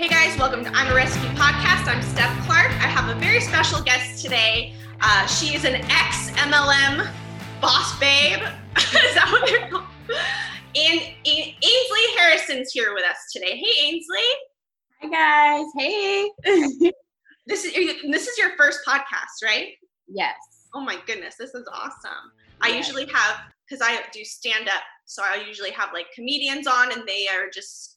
Hey guys, welcome to I'm a Rescue podcast. I'm Steph Clark. I have a very special guest today. Uh, she is an ex MLM boss babe. is that what they're called? And Ainsley Harrison's here with us today. Hey, Ainsley. Hi guys. Hey. this is this is your first podcast, right? Yes. Oh my goodness, this is awesome. Yes. I usually have because I do stand up, so I usually have like comedians on, and they are just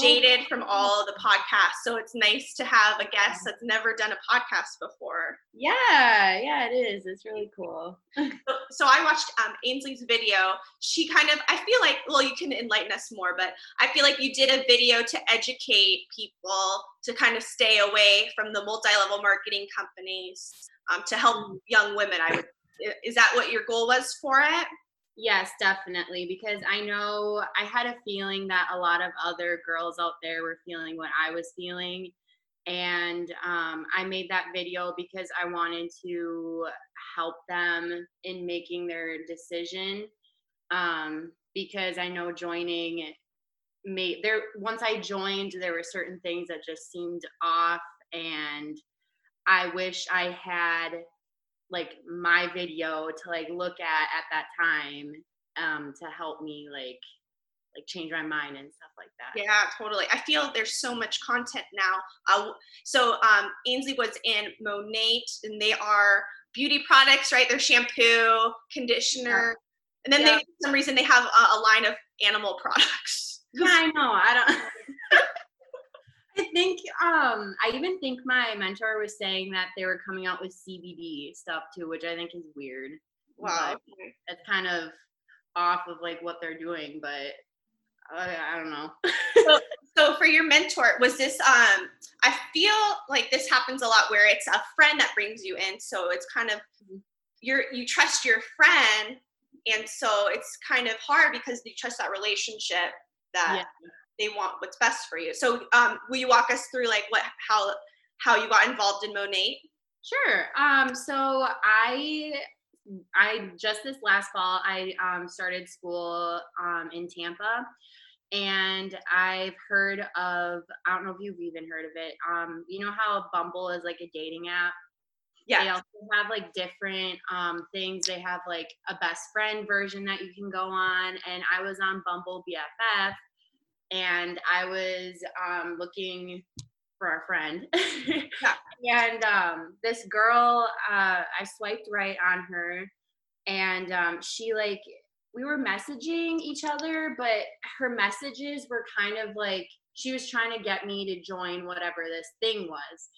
jaded oh. from all the podcasts. So it's nice to have a guest that's never done a podcast before. Yeah, yeah, it is. It's really cool. so, so, I watched um, Ainsley's video. She kind of, I feel like, well, you can enlighten us more, but I feel like you did a video to educate people to kind of stay away from the multi-level marketing companies um, to help mm. young women. I would. Is that what your goal was for it? Yes, definitely. Because I know I had a feeling that a lot of other girls out there were feeling what I was feeling. And um, I made that video because I wanted to help them in making their decision. Um, because I know joining made there once I joined, there were certain things that just seemed off. And I wish I had like my video to like look at at that time um to help me like like change my mind and stuff like that. Yeah, totally. I feel there's so much content now. Uh, so um, Ainsley was in Monat, and they are beauty products, right? They're shampoo, conditioner, yeah. and then yeah. they, for some reason, they have a, a line of animal products. Yeah, I know. I don't. I think um I even think my mentor was saying that they were coming out with CBD stuff too, which I think is weird. Wow. It's kind of off of like what they're doing, but I, I don't know. so, so for your mentor, was this um I feel like this happens a lot where it's a friend that brings you in, so it's kind of mm-hmm. you're you trust your friend and so it's kind of hard because you trust that relationship that yeah they want what's best for you. So, um, will you walk us through like what how how you got involved in Monat? Sure. Um, so I I just this last fall I um, started school um, in Tampa, and I've heard of I don't know if you've even heard of it. Um, you know how Bumble is like a dating app. Yeah. They also have like different um, things. They have like a best friend version that you can go on, and I was on Bumble BFF and I was um, looking for a friend. yeah. And um, this girl, uh, I swiped right on her, and um, she like we were messaging each other, but her messages were kind of like she was trying to get me to join whatever this thing was,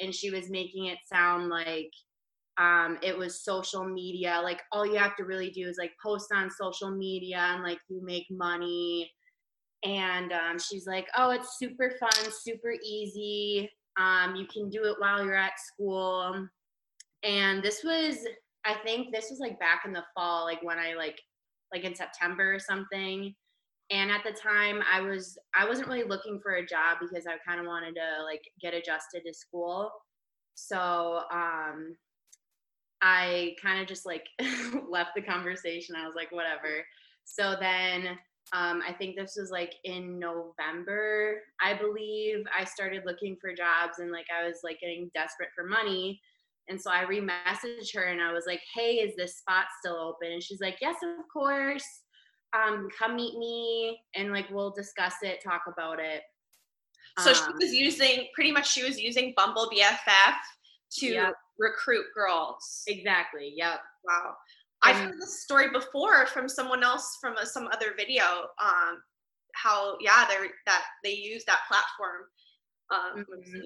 and she was making it sound like um, it was social media. Like all you have to really do is like post on social media and like you make money and um, she's like, "Oh, it's super fun, super easy. Um, you can do it while you're at school." And this was, I think, this was like back in the fall, like when I like, like in September or something. And at the time, I was, I wasn't really looking for a job because I kind of wanted to like get adjusted to school. So um, I kind of just like left the conversation. I was like, whatever. So then um, I think this was like in November, I believe. I started looking for jobs and like I was like getting desperate for money. And so I remessaged her and I was like, hey, is this spot still open? And she's like, yes, of course. Um, come meet me and like we'll discuss it, talk about it. So um, she was using pretty much she was using Bumble BFF to yep. recruit girls. Exactly. Yep. Wow. I've heard this story before from someone else from a, some other video. Um, how yeah, they that they use that platform. Um, mm-hmm.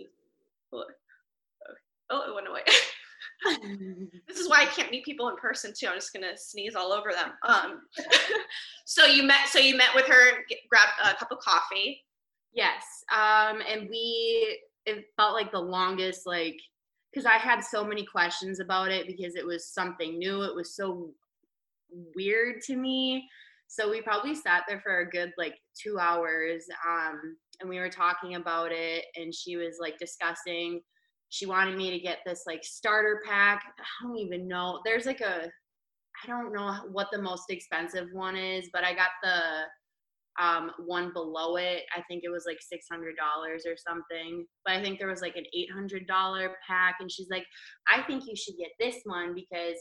oh, oh, it went away. this is why I can't meet people in person too. I'm just gonna sneeze all over them. Um, so you met, so you met with her, get, grabbed a cup of coffee. Yes, um, and we it felt like the longest like because I had so many questions about it because it was something new. It was so weird to me. So we probably sat there for a good like two hours. Um, and we were talking about it, and she was like discussing. She wanted me to get this like starter pack. I don't even know. There's like a, I don't know what the most expensive one is, but I got the um, one below it. I think it was like six hundred dollars or something. But I think there was like an eight hundred dollar pack, and she's like, I think you should get this one because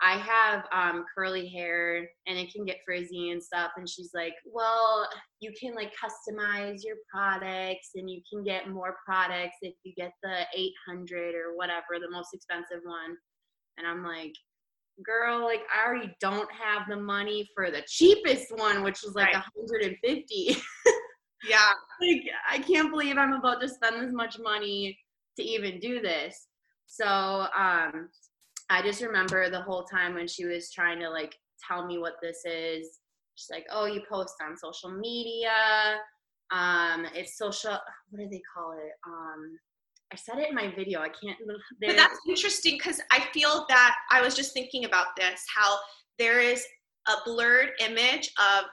I have um, curly hair and it can get frizzy and stuff. And she's like, Well, you can like customize your products and you can get more products if you get the 800 or whatever, the most expensive one. And I'm like, Girl, like I already don't have the money for the cheapest one, which was like right. 150. yeah. like I can't believe I'm about to spend this much money to even do this. So um I just remember the whole time when she was trying to like tell me what this is. She's like, "Oh, you post on social media. Um, it's social. What do they call it? Um, I said it in my video. I can't. But that's interesting because I feel that I was just thinking about this. How there is a blurred image of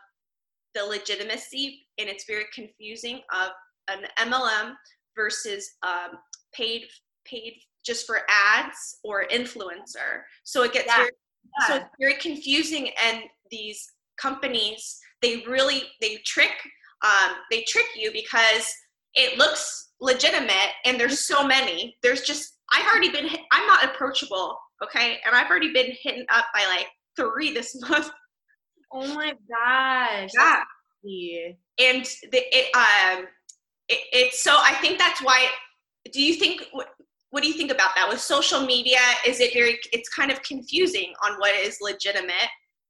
the legitimacy, and it's very confusing of an MLM versus um, paid paid just for ads or influencer. So it gets yeah. very, yeah. so it's very confusing and these companies they really they trick um, they trick you because it looks legitimate and there's so many. There's just i've already been hit, i'm not approachable okay? And i've already been hit up by like three this month. Oh my gosh. Yeah. And the, it um it, it's so i think that's why do you think what do you think about that? With social media is it very it's kind of confusing on what is legitimate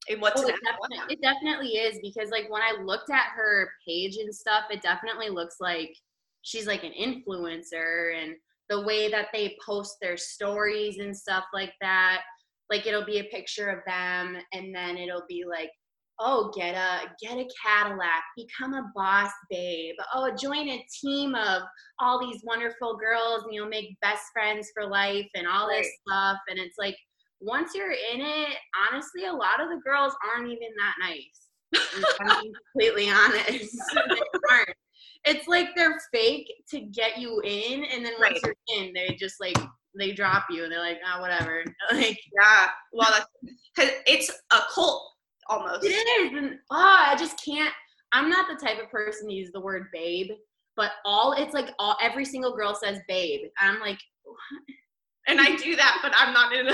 and what's oh, it, definitely, it definitely is because like when i looked at her page and stuff it definitely looks like she's like an influencer and the way that they post their stories and stuff like that like it'll be a picture of them and then it'll be like oh get a get a cadillac become a boss babe oh join a team of all these wonderful girls and you'll make best friends for life and all right. this stuff and it's like once you're in it honestly a lot of the girls aren't even that nice i'm completely honest aren't. It's like they're fake to get you in and then once right. you're in they just like they drop you and they're like, oh, whatever. like, yeah. Well, that's it's a cult almost. It is. And oh, I just can't. I'm not the type of person to use the word babe, but all it's like all every single girl says babe. And I'm like, and I do that, but I'm not in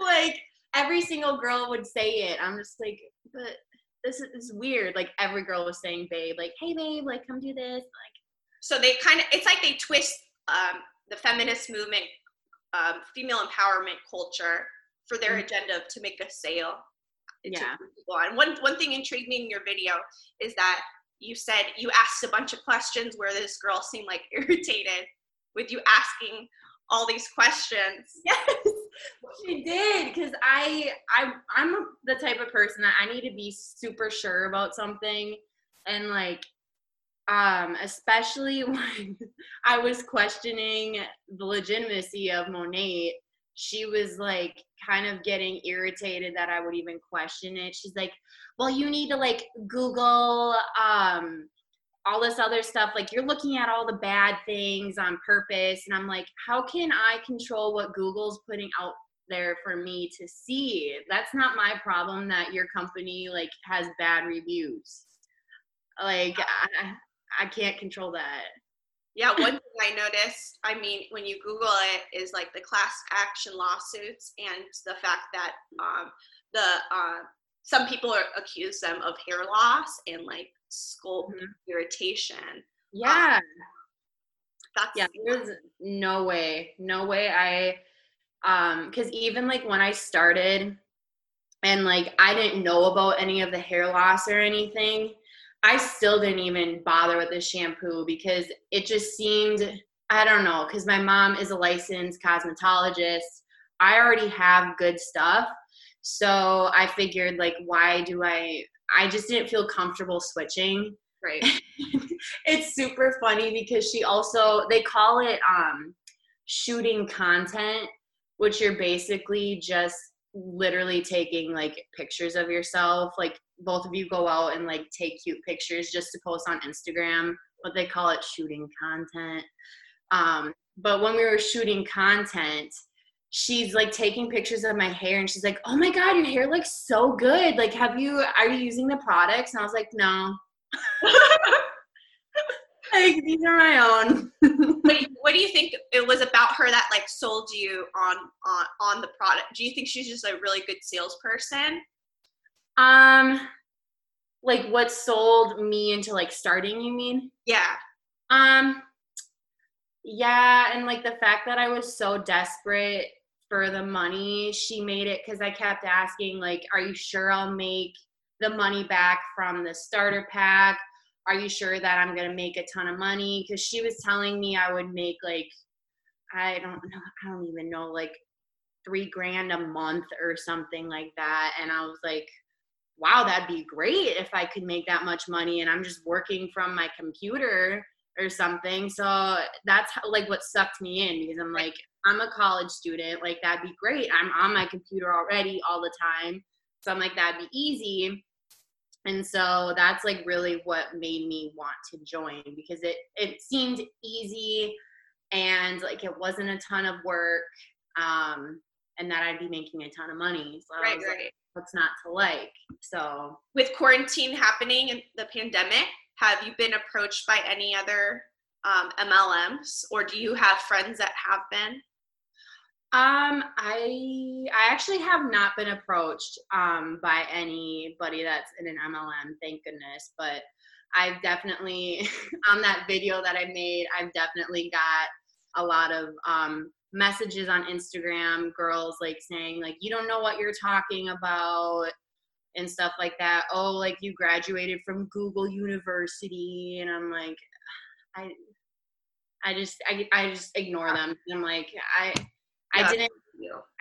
like every single girl would say it. I'm just like, but this is, weird. Like every girl was saying babe, like, hey babe, like come do this. Like so they kind of it's like they twist um, the feminist movement, um, female empowerment culture for their mm-hmm. agenda to make a sale. Yeah. And one one thing intrigued me in your video is that you said you asked a bunch of questions where this girl seemed like irritated with you asking all these questions. Yes, she did because I I I'm the type of person that I need to be super sure about something and like um especially when I was questioning the legitimacy of Monat she was like kind of getting irritated that I would even question it. She's like, "Well, you need to like Google um all this other stuff like you're looking at all the bad things on purpose." And I'm like, "How can I control what Google's putting out there for me to see? That's not my problem that your company like has bad reviews." Like I, I can't control that. Yeah, one thing I noticed, I mean, when you Google it, is like the class action lawsuits and the fact that um, the uh, some people are accuse them of hair loss and like scalp mm-hmm. irritation. Yeah, um, that's yeah. There's no way, no way. I um, because even like when I started, and like I didn't know about any of the hair loss or anything I still didn't even bother with the shampoo because it just seemed, I don't know, because my mom is a licensed cosmetologist. I already have good stuff. So I figured, like, why do I? I just didn't feel comfortable switching. Right. it's super funny because she also, they call it um, shooting content, which you're basically just literally taking like pictures of yourself like both of you go out and like take cute pictures just to post on Instagram, but they call it shooting content. Um, but when we were shooting content, she's like taking pictures of my hair and she's like, "Oh my god, your hair looks so good. Like have you are you using the products?" And I was like, "No." like these are my own. what, do you, what do you think it was about her that like sold you on on on the product? Do you think she's just a really good salesperson? Um like what sold me into like starting, you mean? Yeah. Um yeah, and like the fact that I was so desperate for the money, she made it cuz I kept asking like are you sure I'll make the money back from the starter pack? Are you sure that I'm to make a ton of money? Cuz she was telling me I would make like I don't know, I don't even know like 3 grand a month or something like that and I was like wow, that'd be great if I could make that much money and I'm just working from my computer or something. So that's how, like what sucked me in because I'm like, I'm a college student. Like, that'd be great. I'm on my computer already all the time. So I'm like, that'd be easy. And so that's like really what made me want to join because it it seemed easy and like it wasn't a ton of work um and that I'd be making a ton of money. So right, right. Like, what's not to like? So with quarantine happening and the pandemic, have you been approached by any other um, MLMs, or do you have friends that have been? Um, I I actually have not been approached um, by anybody that's in an MLM, thank goodness. But I've definitely on that video that I made, I've definitely got a lot of um, messages on Instagram, girls like saying like you don't know what you're talking about and stuff like that. Oh, like you graduated from Google University, and I'm like, I, I just, I, I just ignore them. I'm like, I, I didn't.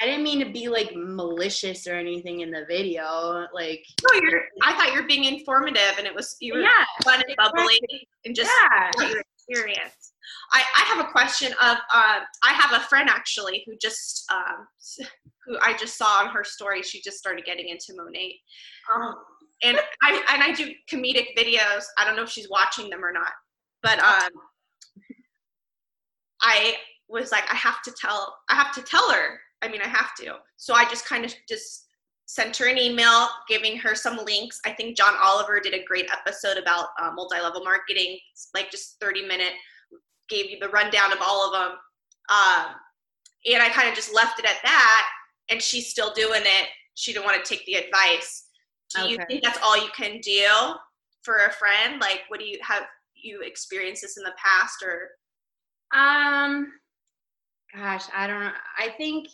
I didn't mean to be like malicious or anything in the video. Like, no, you're. I thought you're being informative, and it was you were yeah, fun and bubbly, and just yeah. your experience. I, I have a question of. Uh, I have a friend actually who just um, who I just saw on her story, she just started getting into Monat. Um, and I and I do comedic videos. I don't know if she's watching them or not, but um, I was like, I have to tell, I have to tell her. I mean, I have to. So I just kind of just sent her an email, giving her some links. I think John Oliver did a great episode about uh, multi-level marketing, like just 30 minute, gave you the rundown of all of them. Um, and I kind of just left it at that and she's still doing it. She didn't want to take the advice. Do okay. you think that's all you can do for a friend? Like, what do you have you experienced this in the past or? Um, gosh, I don't know. I think,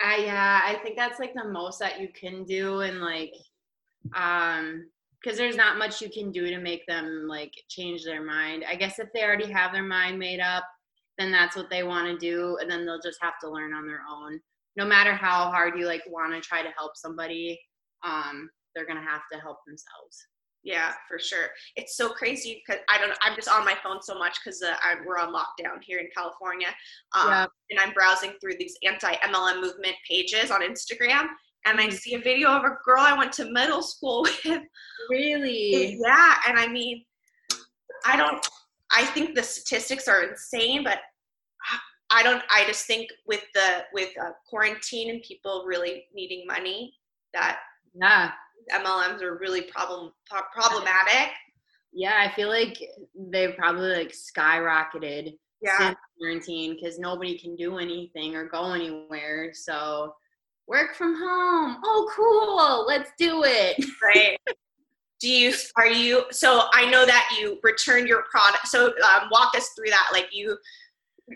I yeah, I think that's like the most that you can do, and like, um, because there's not much you can do to make them like change their mind. I guess if they already have their mind made up, then that's what they want to do, and then they'll just have to learn on their own no matter how hard you like want to try to help somebody um they're gonna have to help themselves yeah for sure it's so crazy because i don't i'm just on my phone so much because uh, we're on lockdown here in california um, yeah. and i'm browsing through these anti-mlm movement pages on instagram and I mm-hmm. see a video of a girl I went to middle school with. Really? Yeah. And I mean, I don't, I think the statistics are insane, but I don't. I just think with the with uh, quarantine and people really needing money, that yeah, MLMs are really problem problematic. Yeah, I feel like they've probably like skyrocketed yeah. since quarantine because nobody can do anything or go anywhere. So work from home. Oh, cool. Let's do it. Right. do you are you so i know that you returned your product so um, walk us through that like you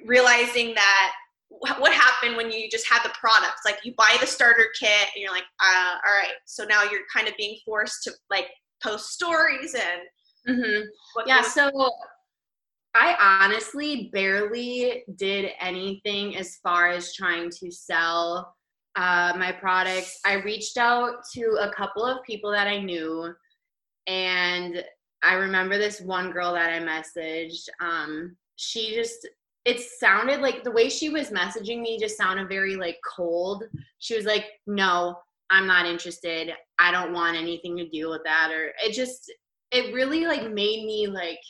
realizing that what happened when you just had the products like you buy the starter kit and you're like uh, all right so now you're kind of being forced to like post stories and mm-hmm. yeah so i honestly barely did anything as far as trying to sell uh, my products i reached out to a couple of people that i knew and i remember this one girl that i messaged um, she just it sounded like the way she was messaging me just sounded very like cold. She was like, "No, I'm not interested. I don't want anything to do with that." Or it just it really like made me like,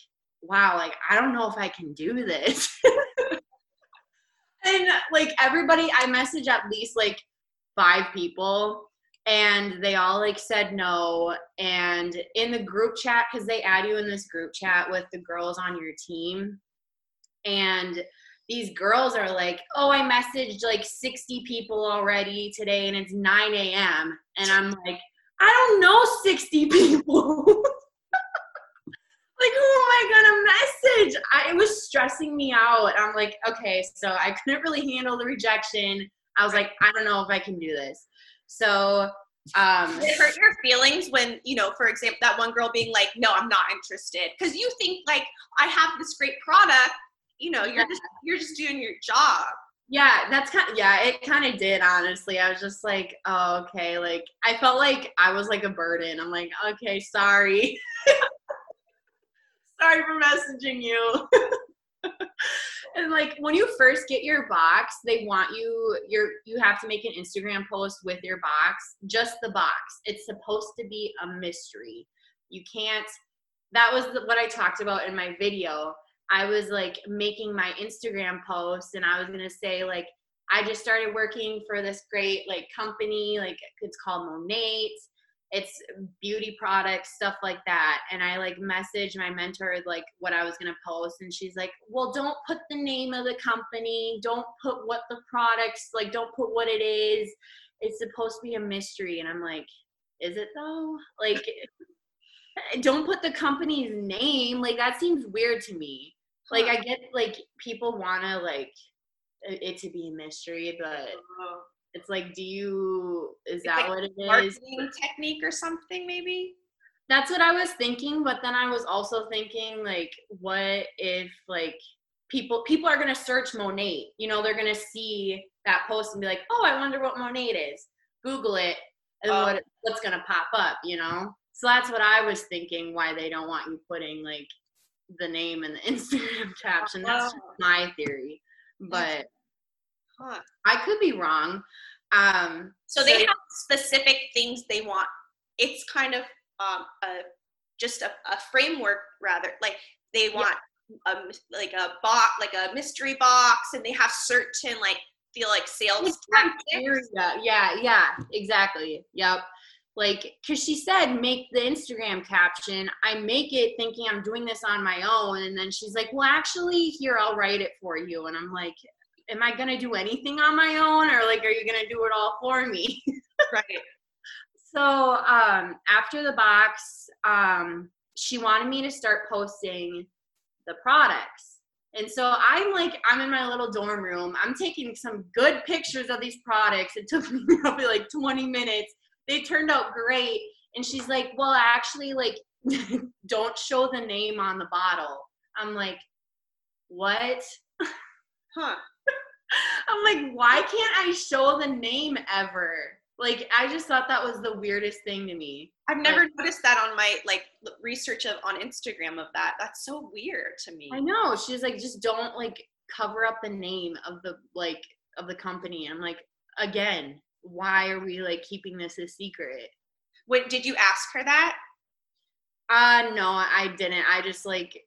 "Wow, like I don't know if I can do this." and like everybody, I message at least like five people and they all like said no and in the group chat because they add you in this group chat with the girls on your team and these girls are like oh i messaged like 60 people already today and it's 9 a.m and i'm like i don't know 60 people. Like who am i gonna message? I, it was stressing me out. I'm like okay so i couldn't really handle the rejection. I was like i don't know if i can do this. So um it hurt your feelings when you know for example that one girl being like no i'm not interested. Because you think like i have this great product you know you're just you're just doing your job. Yeah that's kind of, yeah it kind of did honestly. I was just like oh okay like i felt like i was like a burden. I'm like okay sorry. Sorry for messaging you. And like when you first get your box they want you you're you have to make an instagram post with your box just the box. It's supposed to be a mystery. You can't that was what i talked about in my video i was like making my instagram post and i was going to say like i just started working for this great like company like it's called Monat it's beauty products stuff like that. And i like messaged my mentor like what i was going to post and she's like well don't put the name of the company. Don't put what the products like don't put what it is. It's supposed to be a mystery. And i'm like is it though? Like don't put the company's name. Like that seems weird to me like i get like people want to like it to be a mystery but uh-huh. It's like, do you, is that like what it is? technique or something, maybe? That's what I was thinking, but then I was also thinking, like, what if, like, people people are gonna search Monat. You know, they're gonna see that post and be like, "Oh, I wonder what Monat is." Google it, and oh. what what's gonna pop up? You know. So that's what I was thinking. Why they don't want you putting like the name and the Instagram caption. That's my theory, but Huh. I could be wrong. Um, so they so, have specific things they want. It's kind of um, a, just a, a framework, rather. Like they want yeah. a like a box, like a mystery box, and they have certain like feel like sales tactics. Yeah, yeah, exactly. Yep. Like, cause she said, make the Instagram caption. I make it thinking I'm doing this on my own, and then she's like, "Well, actually, here I'll write it for you." And I'm like, am I gonna do anything on my own or like are you gonna do it all for me? right. So um after the box, um, she wanted me to start posting the products. And so I'm like, I'm in my little dorm room. I'm taking some good pictures of these products. It took me probably like 20 minutes. They turned out great. And she's like, well, actually, like, don't show the name on the bottle. I'm like, what? Huh. I'm like, why can't I show the name ever? Like, I just thought that was the weirdest thing to me. I've never like, noticed that on my like research of on Instagram of that. That's so weird to me. I know. She's like, just don't like cover up the name of the like of the company. I'm like, again, why are we like keeping this a secret? Wait, did you ask her that? Uh no, I didn't. I just like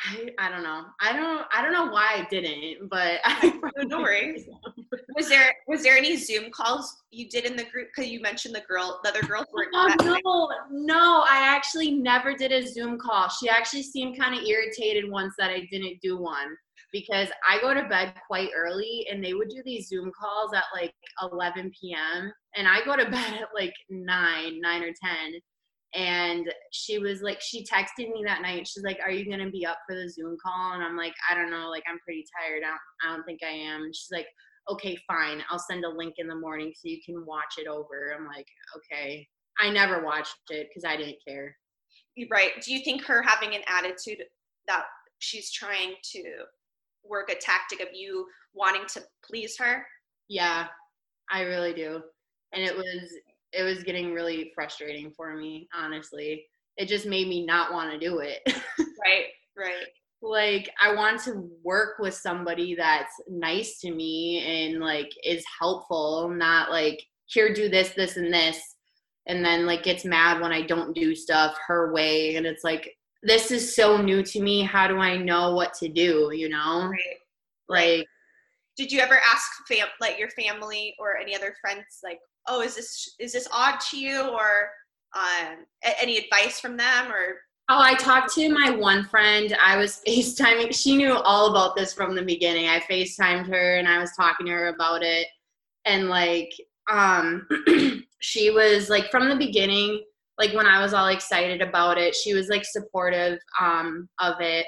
I, I don't know. I don't I don't know why I didn't, but I no worries. was there was there any Zoom calls you did in the group? Because you mentioned the girl, the other girls were. Oh no, no! I actually never did a Zoom call. She actually seemed kind of irritated once that I didn't do one because I go to bed quite early, and they would do these Zoom calls at like 11 p.m. and I go to bed at like nine, nine or ten. And she was like she texted me that night. She's like are you gonna be up for the zoom call? And i'm like i don't know. Like i'm pretty tired. I don't, I don't think i am. And she's like okay fine. I'll send a link in the morning so you can watch it over. I'm like okay. I never watched it because i didn't care. Right. Do you think her having an attitude that she's trying to work a tactic of you wanting to please her yeah i really do and it was it was getting really frustrating for me, honestly. It just made me not want to do it. right, right. Like I want to work with somebody that's nice to me and like is helpful, not like here do this, this and this and then like gets mad when I don't do stuff her way and it's like this is so new to me. How do I know what to do, you know? Right. Like did you ever ask fam like your family or any other friends like oh is this is this odd to you or um, any advice from them or Oh, I talked to my one friend. I was FaceTiming. She knew all about this from the beginning. I FaceTimed her and I was talking to her about it. And like, um, she was like from the beginning, like when I was all excited about it, she was like supportive um of it.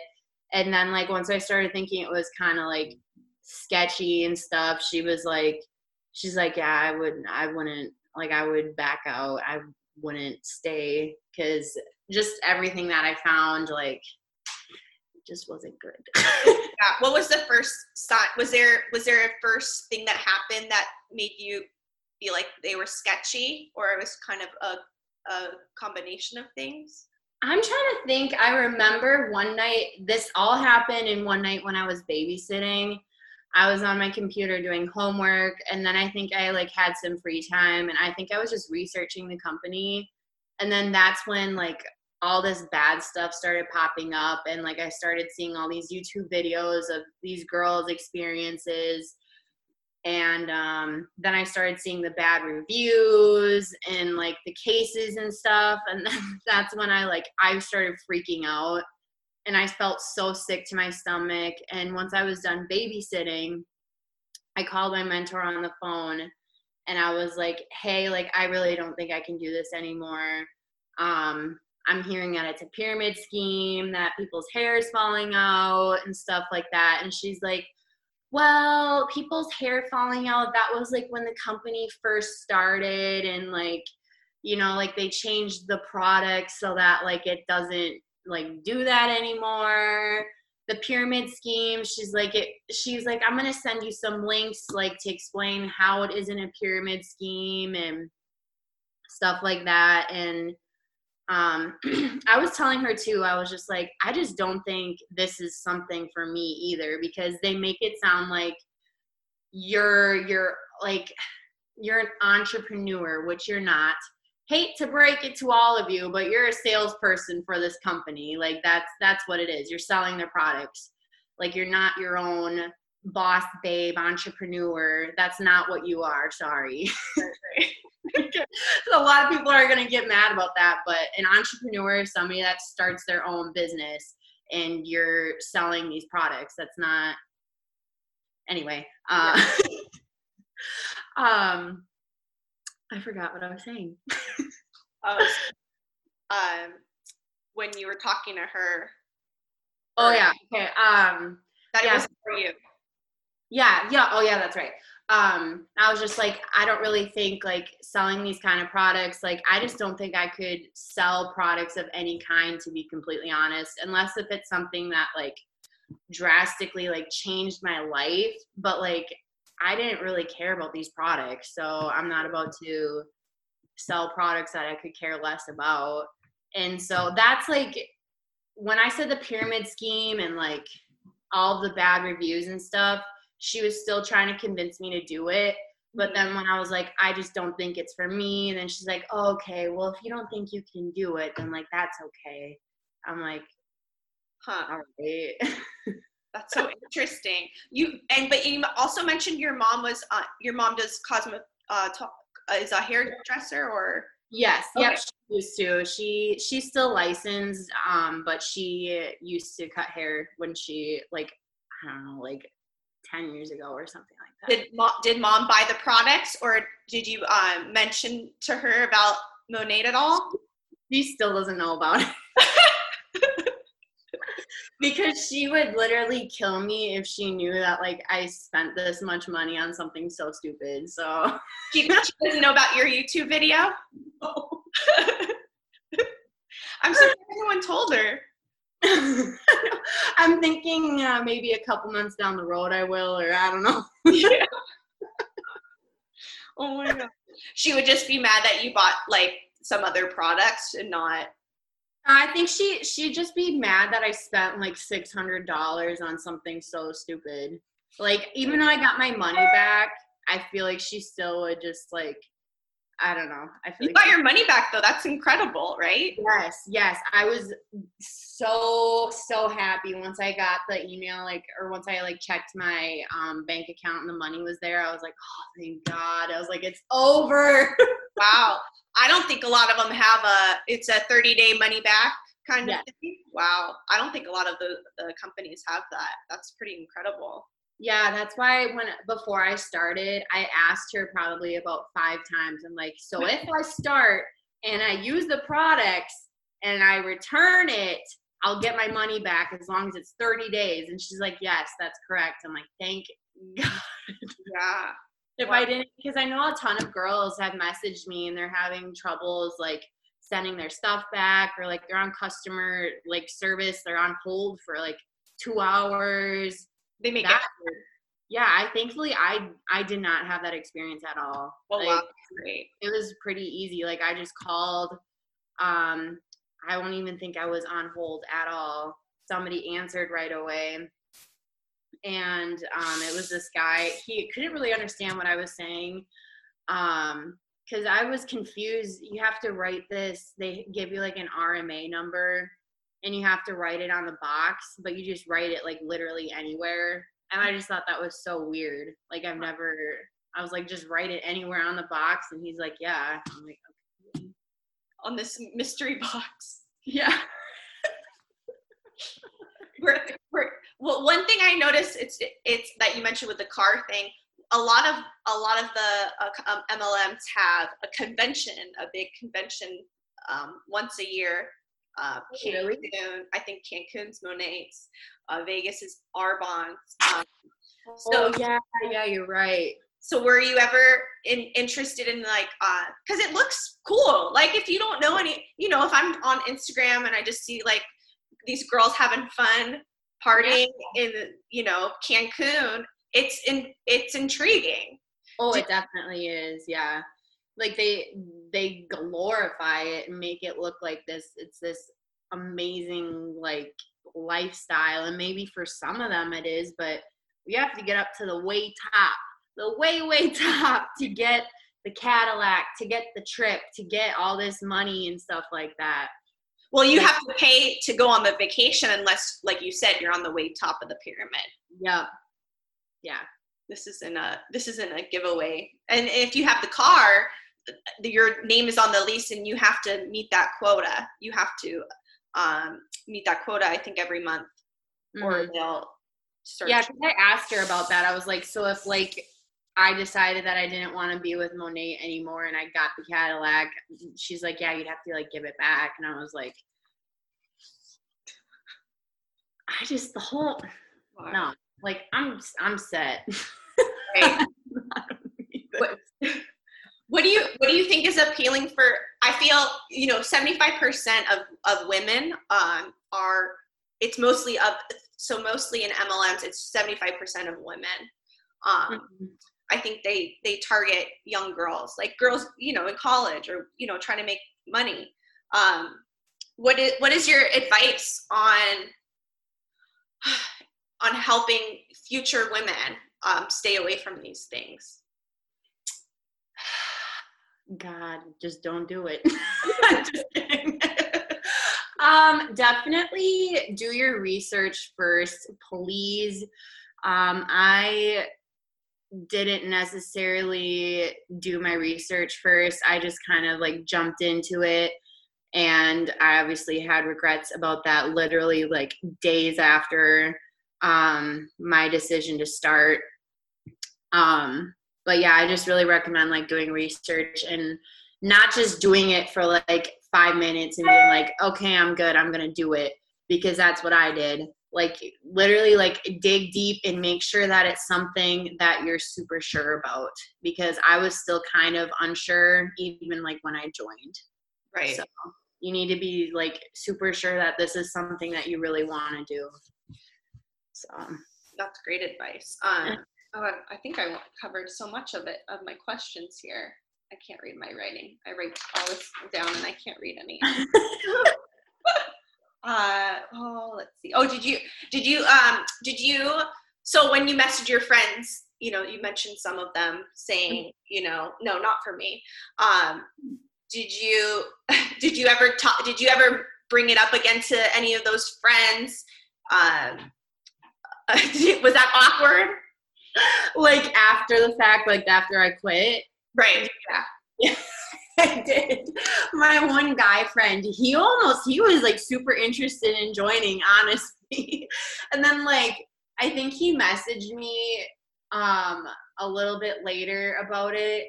And then like once I started thinking it was kind of like sketchy and stuff, she was like, she's like, yeah, I would, I wouldn't, like, I would back out. I wouldn't stay because just everything that I found, like, just wasn't good. yeah. What was the first sign? Was there was there a first thing that happened that made you feel like they were sketchy, or it was kind of a a combination of things? I'm trying to think. I remember one night. This all happened in one night when I was babysitting. I was on my computer doing homework, and then I think I like had some free time, and I think I was just researching the company and then that's when like all this bad stuff started popping up and like i started seeing all these youtube videos of these girls experiences and um, then i started seeing the bad reviews and like the cases and stuff and that's when i like i started freaking out and i felt so sick to my stomach and once i was done babysitting i called my mentor on the phone and I was like, hey, like I really don't think I can do this anymore. Um, I'm hearing that it's a pyramid scheme, that people's hair is falling out and stuff like that. And she's like, well, people's hair falling out, that was like when the company first started and like, you know, like they changed the product so that like it doesn't like do that anymore. The pyramid scheme she's like it she's like i'm to send you some links like to explain how it isn't a pyramid scheme and stuff like that. And um i was telling her too i was just like i just don't think this is something for me either because they make it sound like you're you're like you're an entrepreneur which you're not hate to break it to all of you, but you're a salesperson for this company. Like that's that's what it is. You're selling their products. Like you're not your own boss babe entrepreneur. That's not what you are. Sorry. so a lot of people are going to get mad about that, but an entrepreneur is somebody that starts their own business and you're selling these products. That's not anyway. Uh, um I forgot what I was saying. oh, um, when you were talking to her. Oh yeah. Okay. Um, that yeah. was for you. Yeah. Yeah. Oh yeah. That's right. Um, I was just like, I don't really think like selling these kind of products. Like, I just don't think I could sell products of any kind, to be completely honest, unless if it's something that like drastically like changed my life. But like, I didn't really care about these products, so I'm not about to sell products that I could care less about. And so that's like when I said the pyramid scheme and like all the bad reviews and stuff, she was still trying to convince me to do it. But then when I was like, I just don't think it's for me, and then she's like, oh, okay, well, if you don't think you can do it, then like that's okay. I'm like, huh, all right. That's so interesting. You and but you also mentioned your mom was uh, your mom does cosmo uh, talk, uh, is a hairdresser or yes okay. yep she used to she she's still licensed um but she used to cut hair when she like I don't know like 10 years ago or something like that. Did mom, did mom buy the products or did you um, mention to her about Monat at all? She still doesn't know about it. because she would literally kill me if she knew that like I spent this much money on something so stupid. So she, she doesn't know about your YouTube video. I'm surprised no one told her. I'm thinking uh, maybe a couple months down the road I will, or I don't know. yeah. Oh my god. She would just be mad that you bought like some other products and not I think she she'd just be mad that I spent like six hundred dollars on something so stupid. Like even though I got my money back, I feel like she still would just like I don't know. I feel you like got your money back though. That's incredible, right? Yes, yes. I was so so happy once I got the email, like, or once I like checked my um, bank account and the money was there. I was like, oh, thank God. I was like, it's over. wow. I don't think a lot of them have a. It's a 30 day money back kind of thing. Wow. I don't think a lot of the, the companies have that. That's pretty incredible. Yeah, that's why when before I started, I asked her probably about five times. I'm like, so if I start and I use the products and I return it, I'll get my money back as long as it's 30 days. And she's like, yes, that's correct. I'm like, thank God. Yeah. if I didn't, because I know a ton of girls have messaged me and they're having troubles like sending their stuff back or like they're on customer like service, they're on hold for like two hours they make that, it yeah i thankfully i i did not have that experience at all. Oh like, wow great. It was pretty easy. Like i just called um i won't even think i was on hold at all. Somebody answered right away. And um it was this guy he couldn't really understand what i was saying um because i was confused. You have to write this. They give you like an rma number and you have to write it on the box, but you just write it like literally anywhere. And I just thought that was so weird. Like I've never I was like, just write it anywhere on the box and he's like, Yeah. I'm like, okay. On this mystery box. Yeah. we're, we're, well, one thing I noticed it's it's that you mentioned with the car thing. A lot of a lot of the uh, um, MLMs have a convention, a big convention um, once a year uh, Cancun, really? I think Cancun's Monat's. uh, Vegas is Arbonne's. Um, so, oh yeah, yeah, you're right. So were you ever in, interested in like, uh, cause it looks cool. Like if you don't know any, you know, if I'm on Instagram and I just see like these girls having fun partying yeah. in, you know, Cancun, it's in, it's intriguing. Oh, it definitely is. Yeah like they they glorify it and make it look like this it's this amazing like lifestyle and maybe for some of them it is but we have to get up to the way top the way way top to get the cadillac to get the trip to get all this money and stuff like that. Well you have to pay to go on the vacation unless like you said you're on the way top of the pyramid. Yeah yeah. This isn't a this isn't a giveaway. And if you have the car your name is on the lease and you have to meet that quota. You have to um, meet that quota, I think, every month, mm-hmm. or they'll search. Yeah, because I asked her about that. I was like, so if like I decided that I didn't want to be with Monat anymore and I got the Cadillac, she's like, yeah, you'd have to like give it back. And I was like, I just the whole wow. no, like I'm I'm set. Right. what do you what do you think is appealing for i feel you know 75% of of women um, are it's mostly of so mostly in mlms it's 75% of women. Um, mm-hmm. i think they they target young girls like girls you know in college or you know trying to make money. Um, what is what is your advice on on helping future women um, stay away from these things God, just don't do it. just kidding. um, definitely do your research first, please. Um, I didn't necessarily do my research first. I just kind of like jumped into it. And I obviously had regrets about that literally like days after um, my decision to start. Um, but yeah i just really recommend like doing research and not just doing it for like five minutes and being like okay i'm good i'm gonna do it because that's what i did. Like literally like dig deep and make sure that it's something that you're super sure about because i was still kind of unsure even like when i joined. Right. So you need to be like super sure that this is something that you really want to do. So that's great advice. um Oh, I think I covered so much of it of my questions here. I can't read my writing. I write all this down and I can't read any. uh, oh, let's see. Oh, did you did you um did you so when you message your friends you know, you mentioned some of them saying, you know, no, not for me. Um, did you did you ever talk? Did you ever bring it up again to any of those friends? Um, was that awkward? like after the fact, like after I quit. Right. Yeah. Yeah. I did. My one guy friend, he almost he was like super interested in joining, honestly. and then like I think he messaged me um a little bit later about it.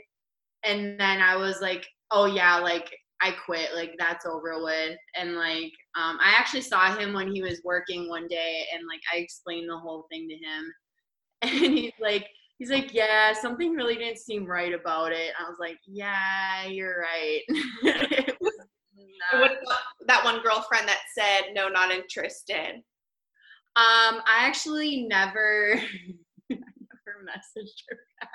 And then I was like, oh yeah, like I quit, like that's over with. And like um I actually saw him when he was working one day and like I explained the whole thing to him. And he's like, he's like, yeah, something really didn't seem right about it. I was like, yeah, you're right. what about that one girlfriend that said no, not interested? Um, I actually never, I never messaged her back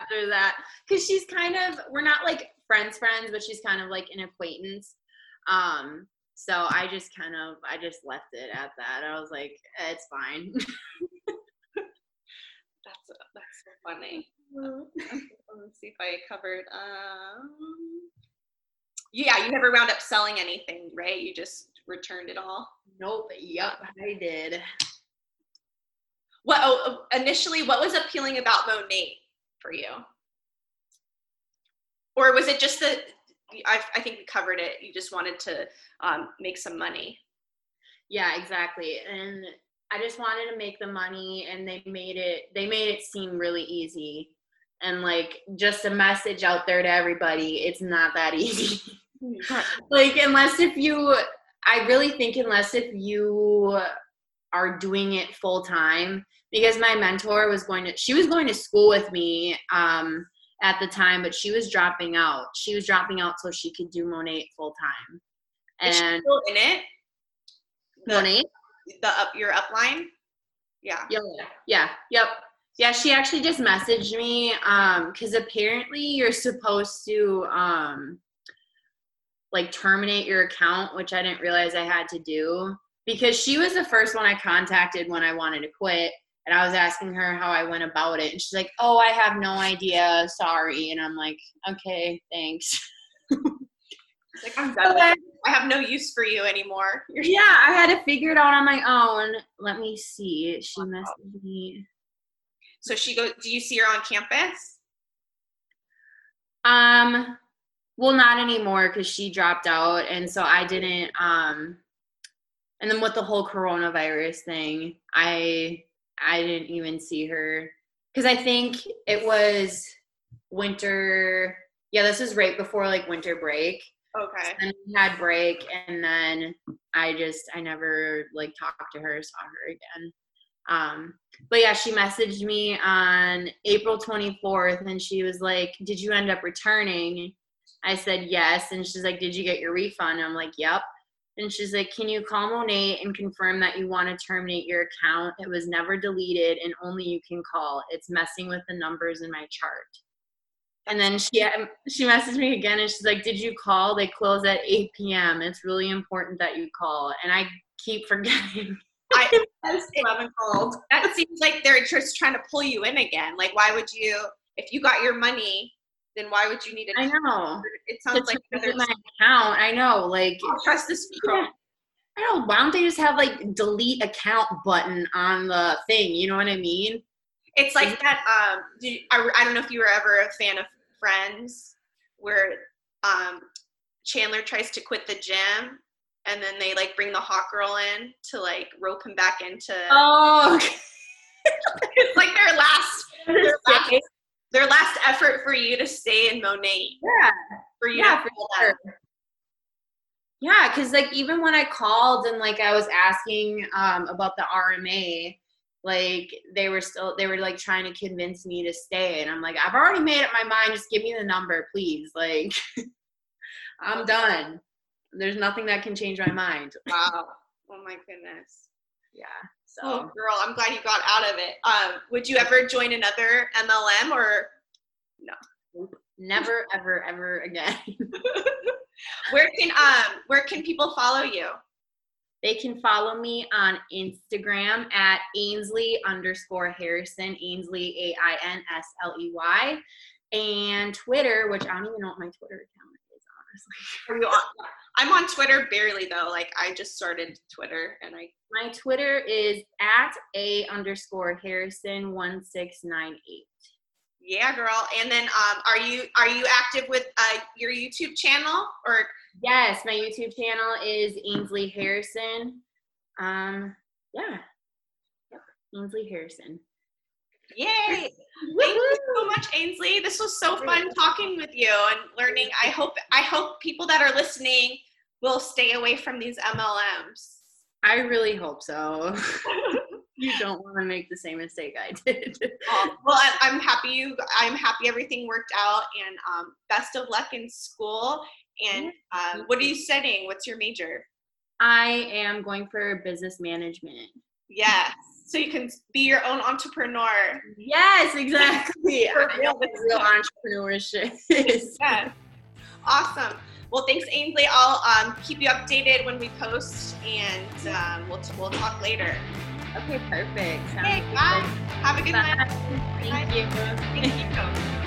after that because she's kind of we're not like friends friends, but she's kind of like an acquaintance. Um, so I just kind of I just left it at that. I was like, eh, it's fine. That's that's so funny. Let's see if I covered. Um, yeah, you never wound up selling anything, right? You just returned it all. Nope. Yep, I did. What oh, initially? What was appealing about Monat for you? Or was it just that? I, I think we covered it. You just wanted to um, make some money. Yeah, exactly. And I just wanted to make the money and they made it they made it seem really easy. And like just a message out there to everybody, it's not that easy. like unless if you I really think unless if you are doing it full time because my mentor was going to she was going to school with me um at the time but she was dropping out she was dropping out so she could do Monat full time and Is she still in it Monat the up your upline? Yeah. Yeah yeah yep. Yeah she actually just messaged me um because apparently you're supposed to um like terminate your account which i didn't realize i had to do because she was the first one i contacted when i wanted to quit and i was asking her how i went about it and she's like oh i have no idea. Sorry. And i'm like okay thanks like i'm done I have no use for you anymore. You're yeah, I had to figure it out on my own. Let me see. She messaged me. So she goes. Do you see her on campus? Um, well, not anymore because she dropped out, and so I didn't. Um, and then with the whole coronavirus thing, I I didn't even see her because I think it was winter. Yeah, this is right before like winter break Okay. And we had break, and then I just I never like talked to her, saw her again. Um, but yeah, she messaged me on April 24th, and she was like, "Did you end up returning?" I said yes, and she's like, "Did you get your refund?" I'm like, "Yep." And she's like, Can you call Monat and confirm that you want to terminate your account? It was never deleted and only you can call. It's messing with the numbers in my chart. And then she she messaged me again and she's like, "Did you call? They close at 8 p.m. It's really important that you call." And I keep forgetting. I, haven't called. That seems like they're just trying to pull you in again. Like, why would you? If you got your money, then why would you need it? I know. It sounds like my account. I know. Like, I trust this girl. I don't know. Why don't they just have like delete account button on the thing? You know what I mean? It's like that. Um, you, I, I don't know if you were ever a fan of Friends where um, Chandler tries to quit the gym and then they like bring the hot girl in to like rope him back into. Oh, okay. it's like their last, their last, their last effort for you to stay in Monat Yeah, for you yeah, for sure. Yeah, because like even when I called and like I was asking um, about the RMA, like they were still they were like trying to convince me to stay and i'm like i've already made up my mind just give me the number please. Like i'm done. There's nothing that can change my mind. Wow. Oh my goodness. Yeah so. Oh, girl i'm glad you got out of it. Um would you ever join another mlm or no? Never ever ever again. Where can um where can people follow you they can follow me on Instagram at Ainsley underscore Harrison, Ainsley A I N S L E Y, and Twitter, which I don't even know what my Twitter account is, honestly. On? I'm on Twitter barely though. Like I just started Twitter and I My Twitter is at A underscore Harrison one six nine eight. Yeah, girl. And then um, are you are you active with uh, your YouTube channel or Yes, my YouTube channel is Ainsley Harrison. Um, yeah. Yep, Ainsley Harrison. Yay! Thank you so much, Ainsley. This was so fun talking with you and learning. I hope I hope people that are listening will stay away from these MLMs. I really hope so. you don't want to make the same mistake I did. Well, I, I'm happy you. I'm happy everything worked out, and um, best of luck in school. And um, what are you studying? What's your major? I am going for business management. Yes, so you can be your own entrepreneur. Yes, exactly. For know real entrepreneurship is. Yeah. Awesome. Well, thanks, Ainsley. I'll um, keep you updated when we post, and um, we'll, we'll talk later. Okay, perfect. Sounds Okay, good. bye. Have a good Bye. night. Thank you. Thank you.